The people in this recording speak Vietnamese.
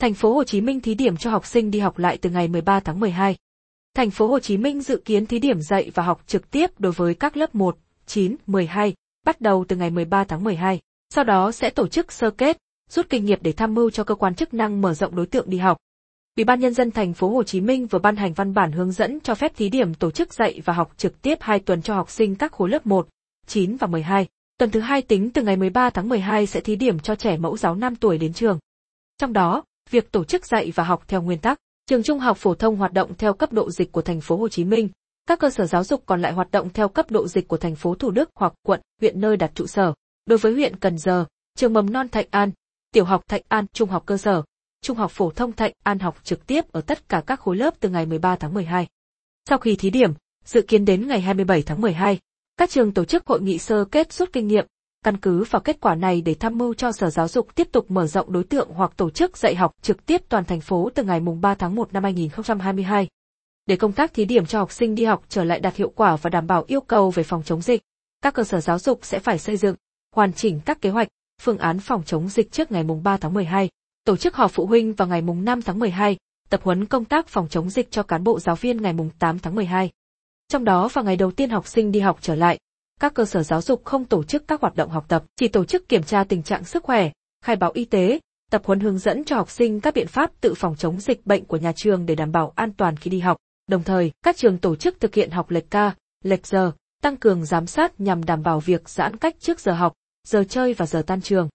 Thành phố Hồ Chí Minh thí điểm cho học sinh đi học lại từ ngày 13 tháng 12. Thành phố Hồ Chí Minh dự kiến thí điểm dạy và học trực tiếp đối với các lớp 1, 9, 12, bắt đầu từ ngày 13 tháng 12. Sau đó sẽ tổ chức sơ kết, rút kinh nghiệm để tham mưu cho cơ quan chức năng mở rộng đối tượng đi học. Ủy ban nhân dân thành phố Hồ Chí Minh vừa ban hành văn bản hướng dẫn cho phép thí điểm tổ chức dạy và học trực tiếp 2 tuần cho học sinh các khối lớp 1, 9 và 12. Tuần thứ hai tính từ ngày 13 tháng 12 sẽ thí điểm cho trẻ mẫu giáo 5 tuổi đến trường. Trong đó, việc tổ chức dạy và học theo nguyên tắc, trường trung học phổ thông hoạt động theo cấp độ dịch của thành phố Hồ Chí Minh, các cơ sở giáo dục còn lại hoạt động theo cấp độ dịch của thành phố Thủ Đức hoặc quận, huyện nơi đặt trụ sở. Đối với huyện Cần Giờ, trường mầm non Thạnh An, tiểu học Thạnh An, trung học cơ sở, trung học phổ thông Thạnh An học trực tiếp ở tất cả các khối lớp từ ngày 13 tháng 12. Sau khi thí điểm, dự kiến đến ngày 27 tháng 12, các trường tổ chức hội nghị sơ kết rút kinh nghiệm, căn cứ vào kết quả này để tham mưu cho Sở Giáo dục tiếp tục mở rộng đối tượng hoặc tổ chức dạy học trực tiếp toàn thành phố từ ngày 3 tháng 1 năm 2022. Để công tác thí điểm cho học sinh đi học trở lại đạt hiệu quả và đảm bảo yêu cầu về phòng chống dịch, các cơ sở giáo dục sẽ phải xây dựng, hoàn chỉnh các kế hoạch, phương án phòng chống dịch trước ngày 3 tháng 12, tổ chức họp phụ huynh vào ngày 5 tháng 12, tập huấn công tác phòng chống dịch cho cán bộ giáo viên ngày 8 tháng 12. Trong đó vào ngày đầu tiên học sinh đi học trở lại, các cơ sở giáo dục không tổ chức các hoạt động học tập, chỉ tổ chức kiểm tra tình trạng sức khỏe, khai báo y tế, tập huấn hướng dẫn cho học sinh các biện pháp tự phòng chống dịch bệnh của nhà trường để đảm bảo an toàn khi đi học. Đồng thời, các trường tổ chức thực hiện học lệch ca, lệch giờ, tăng cường giám sát nhằm đảm bảo việc giãn cách trước giờ học, giờ chơi và giờ tan trường.